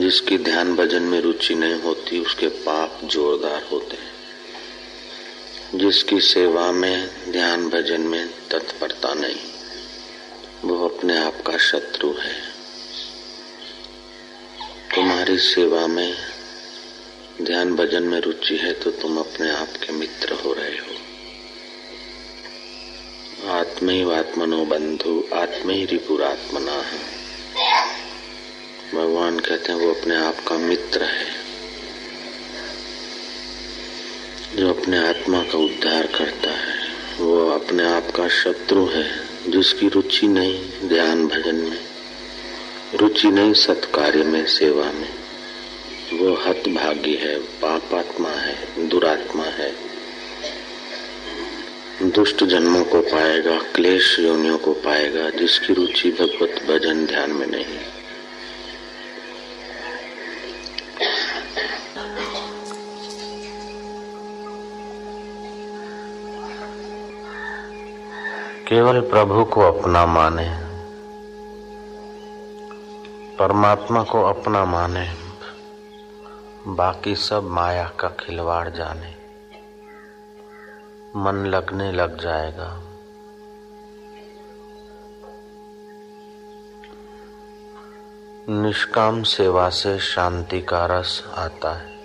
जिसकी ध्यान भजन में रुचि नहीं होती, उसके पाप जोरदार होते हैं। जिसकी सेवा में, ध्यान भजन में तत्परता नहीं, वो अपने आप का शत्रु है। तुम्हारी सेवा में, ध्यान भजन में रुचि है तो तुम अपने आप के मित्र हो रहे हो। आत्मैव आत्मनो बंधु आत्मय रिपुरात्मना है। भगवान कहते हैं वो अपने आप का मित्र है, जो अपने आत्मा का उद्धार करता है। वो अपने आप का शत्रु है, जिसकी रुचि नहीं ध्यान भजन में, रुचि नहीं सत्कार्य में, सेवा में। वो हत भागी है पापात्मा है, दुरात्मा है। दुष्ट जन्मों को पाएगा, क्लेश योनियों को पाएगा, जिसकी रुचि भगवत भजन ध्यान में नहीं। केवल प्रभु को अपना माने, परमात्मा को अपना माने, बाकी सब माया का खिलवाड़ जाने। मन लगने लग जाएगा। निष्काम सेवा से शांति का रस आता है।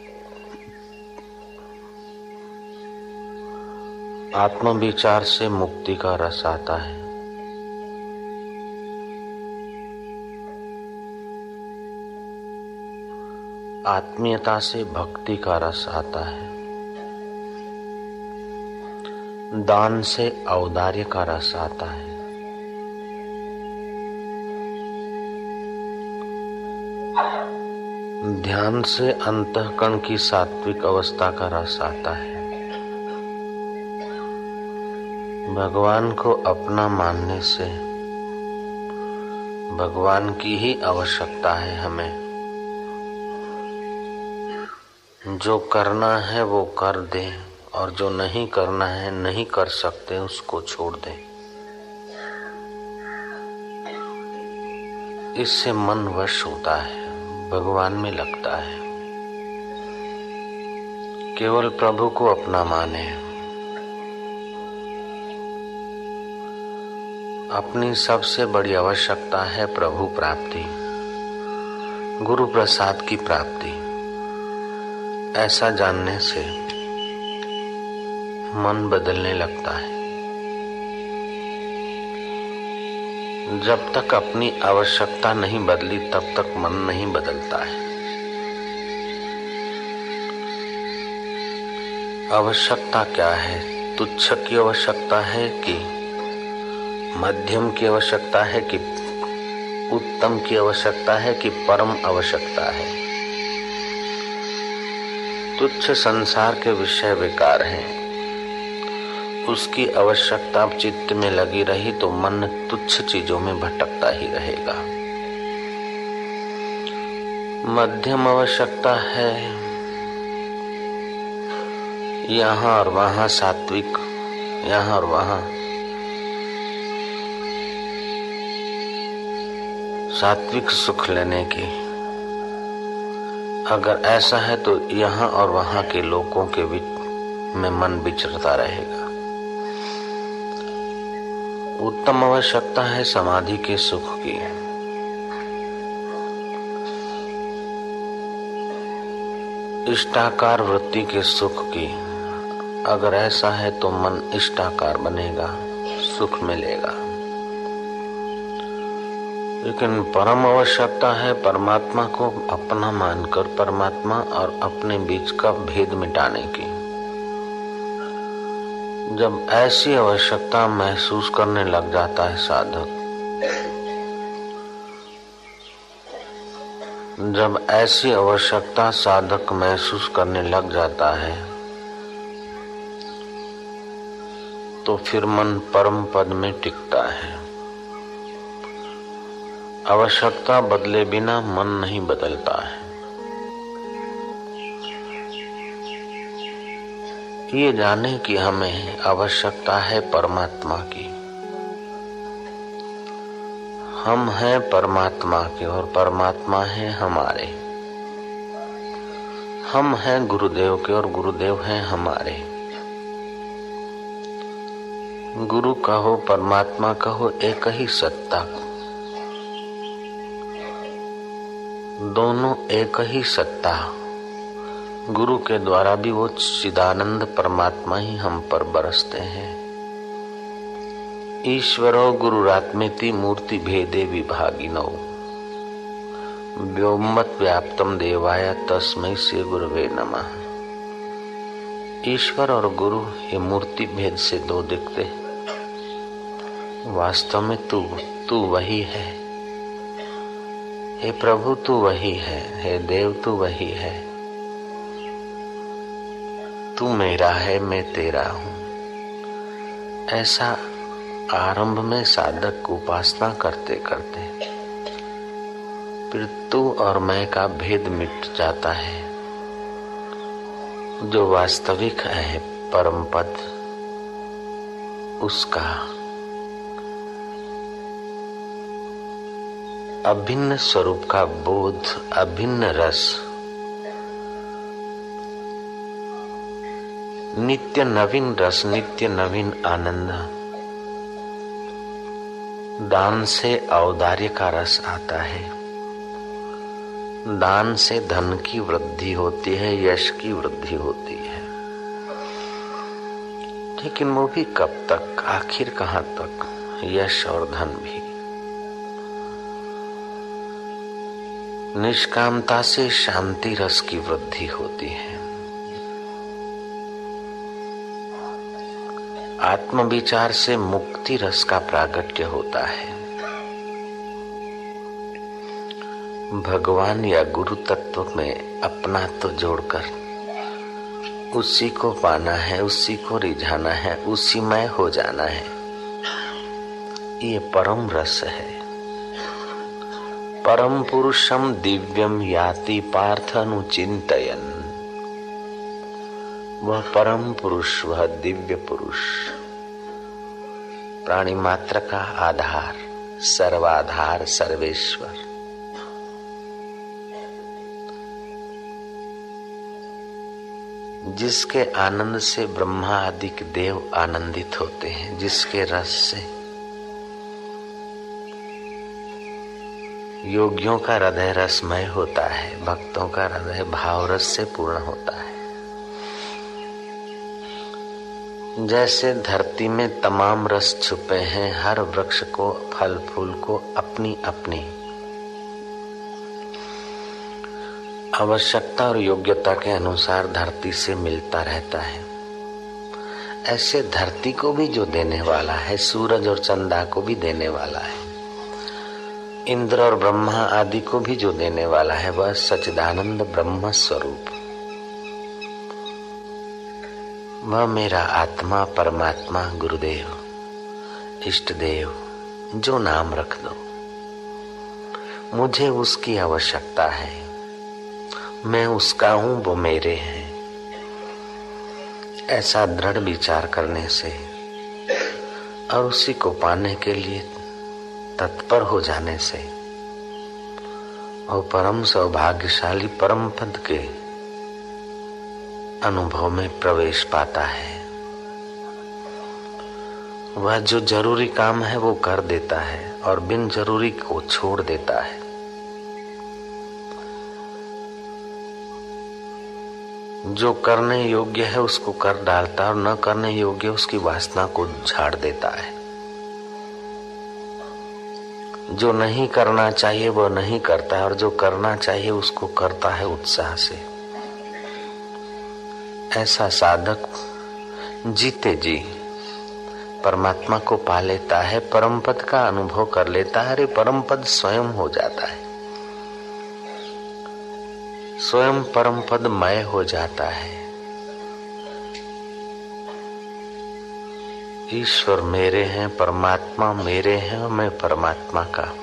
आत्म विचार से मुक्ति का रस आता है। आत्मीयता से भक्ति का रस आता है। दान से औदार्य का रस आता है। ध्यान से अंतकरण की सात्विक अवस्था का रस आता है। भगवान को अपना मानने से भगवान की ही आवश्यकता है हमें। जो करना है वो कर दे और जो नहीं करना है, नहीं कर सकते, उसको छोड़ दे। इससे मन वश होता है, भगवान में लगता है। केवल प्रभु को अपना माने। अपनी सबसे बड़ी आवश्यकता है प्रभु प्राप्ति, गुरु प्रसाद की प्राप्ति। ऐसा जानने से मन बदलने लगता है। जब तक अपनी आवश्यकता नहीं बदली, तब तक मन नहीं बदलता है। आवश्यकता क्या है? तुच्छ की आवश्यकता है कि मध्यम की आवश्यकता है कि उत्तम की आवश्यकता है कि परम आवश्यकता है। तुच्छ संसार के विषय विकार हैं। उसकी आवश्यकता चित्त में लगी रही तो मन तुच्छ चीज़ों में भटकता ही रहेगा। मध्यम आवश्यकता है। यहाँ और वहाँ सात्विक, यहाँ और वहाँ सात्विक सुख लेने की। अगर ऐसा है तो यहाँ और वहाँ के लोगों के बीच में मन विचरता रहेगा। उत्तम आवश्यकता है समाधि के सुख की। इष्टाकार वृत्ति के सुख की। अगर ऐसा है तो मन इष्टाकार बनेगा, सुख मिलेगा। लेकिन परम आवश्यकता है परमात्मा को अपना मानकर परमात्मा और अपने बीच का भेद मिटाने की। जब ऐसी आवश्यकता महसूस करने लग जाता है साधक, जब ऐसी आवश्यकता साधक महसूस करने लग जाता है तो फिर मन परम पद में टिकता है। आवश्यकता बदले बिना मन नहीं बदलता है। ये जाने कि हमें आवश्यकता है परमात्मा की। हम हैं परमात्मा के और परमात्मा है हमारे। हम हैं गुरुदेव के और गुरुदेव हैं हमारे। गुरु कहो, परमात्मा कहो, एक ही सत्ता दोनों एक ही सत्ता। गुरु के द्वारा भी वो चिदानंद परमात्मा ही हम पर बरसते हैं। ईश्वरो गुरुरात्मेति मूर्ति भेदे विभागिनो। व्योमत व्याप्तम देवाय तस्मय से गुरुवे नमः। ईश्वर और गुरु ये मूर्ति भेद से दो दिखते वास्तव में तू तू वही है। हे प्रभु, तू वही है। हे देव, तू वही है। तू मेरा है, मैं तेरा हूँ। ऐसा आरंभ में साधक उपासना करते करते फिर तू और मैं का भेद मिट जाता है। जो वास्तविक है परम पद उसका अभिन्न स्वरूप का बोध, अभिन्न रस। नित्य नवीन रस, नित्य नवीन आनंद। दान से औदार्य का रस आता है। दान से धन की वृद्धि होती है, यश की वृद्धि होती है। लेकिन वो भी कब तक, आखिर कहाँ तक, यश और धन भी। निष्कामता से शांति रस की वृद्धि होती है। आत्मविचार से मुक्ति रस का प्रागट्य होता है। भगवान या गुरु तत्व में अपना तो जोड़कर उसी को पाना है, उसी को रिझाना है, उसी में हो जाना है। ये परम रस है। परम पुरुषम दिव्यम याति पार्थ अनुचिंतयन वह परम पुरुष, वह दिव्य पुरुष। प्राणी मात्र का आधार, सर्वाधार, सर्वेश्वर। जिसके आनंद से ब्रह्मा आदि देव आनंदित होते हैं, जिसके रस से योगियों का हृदय रसमय होता है, भक्तों का हृदय भाव रस से पूर्ण होता है। जैसे धरती में तमाम रस छुपे हैं, हर वृक्ष को फल फूल को अपनी अपनी आवश्यकता और योग्यता के अनुसार धरती से मिलता रहता है। ऐसे धरती को भी जो देने वाला है, सूरज और चंदा को भी देने वाला है। इंद्र और ब्रह्मा आदि को भी जो देने वाला है, वह सचिदानंद ब्रह्म स्वरूप। वह मेरा आत्मा, परमात्मा, गुरुदेव इष्ट देव जो नाम रख दो। मुझे उसकी आवश्यकता है। मैं उसका हूँ, वो मेरे हैं। ऐसा दृढ़ विचार करने से और उसी को पाने के लिए तत्पर हो जाने से, और परम सौभाग्यशाली परम पद के अनुभव में प्रवेश पाता है। वह जो ज़रूरी काम है वो कर देता है, और बिन ज़रूरी को छोड़ देता है। जो करने योग्य है उसको कर डालता है, और न करने योग्य उसकी वासना को झाड़ देता है। जो नहीं करना चाहिए, वह नहीं करता है, और जो करना चाहिए, उसको करता है उत्साह से। ऐसा साधक जीते जी, परमात्मा को पा लेता है परम पद का अनुभव कर लेता है, अरे परम पद स्वयं हो जाता है। स्वयं परम पद मय हो जाता है। ईश्वर मेरे हैं, परमात्मा मेरे हैं और मैं परमात्मा का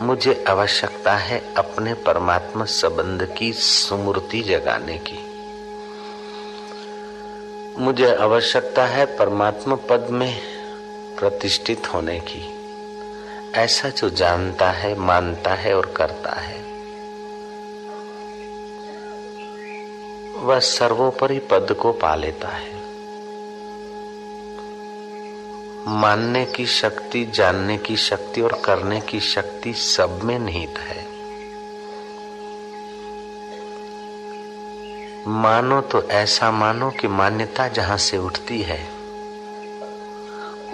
मुझे आवश्यकता है अपने परमात्मा संबंध की सुमूर्ति जगाने की। मुझे आवश्यकता है परमात्मा पद में प्रतिष्ठित होने की। ऐसा जो जानता है, मानता है और करता है, वह सर्वोपरि पद को पा लेता है। मानने की शक्ति, जानने की शक्ति और करने की शक्ति सब में निहित है। मानो तो ऐसा मानो कि मान्यता जहाँ से उठती है,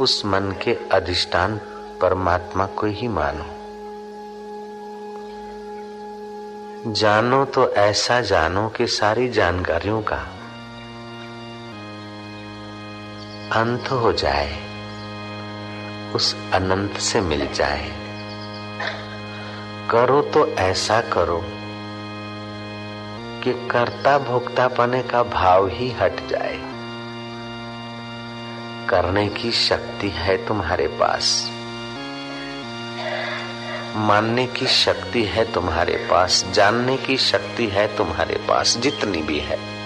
उस मन के अधिष्ठान परमात्मा को ही मानो। जानो तो ऐसा जानो कि सारी जानकारियों का अंत हो जाए। उस अनंत से मिल जाए। करो तो ऐसा करो कि कर्ता भोक्ता पने का भाव ही हट जाए। करने की शक्ति है तुम्हारे पास। मानने की शक्ति है तुम्हारे पास। जानने की शक्ति है तुम्हारे पास। जितनी भी है।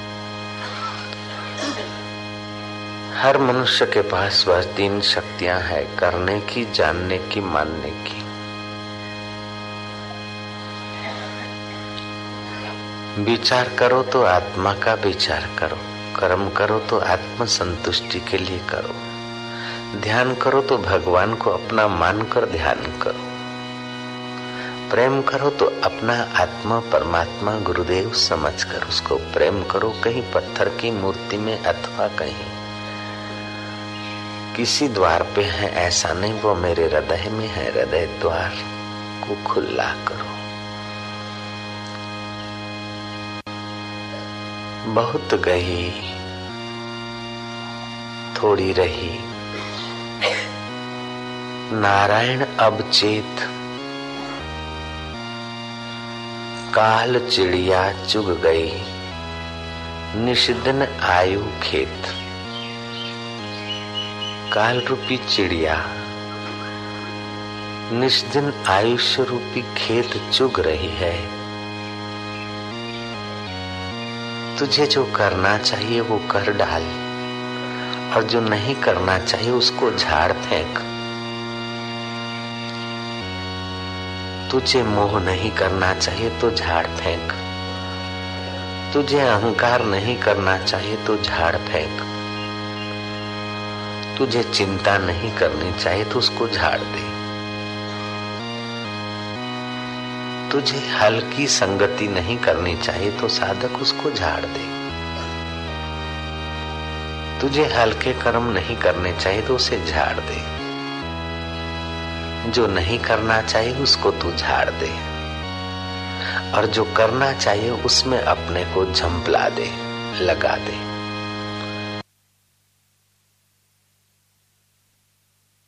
हर मनुष्य के पास वह तीन शक्तियाँ हैं, करने की, जानने की, मानने की। विचार करो तो आत्मा का विचार करो, कर्म करो तो आत्म संतुष्टि के लिए करो। ध्यान करो तो भगवान को अपना मानकर ध्यान करो। प्रेम करो तो अपना आत्मा परमात्मा गुरुदेव समझकर उसको प्रेम करो, कहीं पत्थर की मूर्ति में अथवा कहीं। किसी द्वार पे है, ऐसा नहीं, वो मेरे हृदय में है, हृदय द्वार को खुला करो। बहुत गई थोड़ी रही। नारायण अब चेत, काल चिड़िया चुग गई। निषिदन आयु खेत। काल रूपी चिड़िया। निष्दिन आयुष्य रूपी खेत चुग रही है। तुझे जो करना चाहिए, वो कर डाल। और जो नहीं करना चाहिए, उसको झाड़ फेंक। तुझे मोह नहीं करना चाहिए तो झाड़ फेंक। तुझे अहंकार नहीं करना चाहिए तो झाड़ फेंक। तुझे चिंता नहीं करनी चाहिए तो उसको झाड़ दे। तुझे हल्की संगति नहीं करनी चाहिए तो साधक उसको झाड़ दे। तुझे हल्के कर्म नहीं करने चाहिए तो उसे झाड़ दे। जो नहीं करना चाहिए, उसको तू झाड़ दे। और जो करना चाहिए, उसमें अपने को झंपला दे, लगा दे।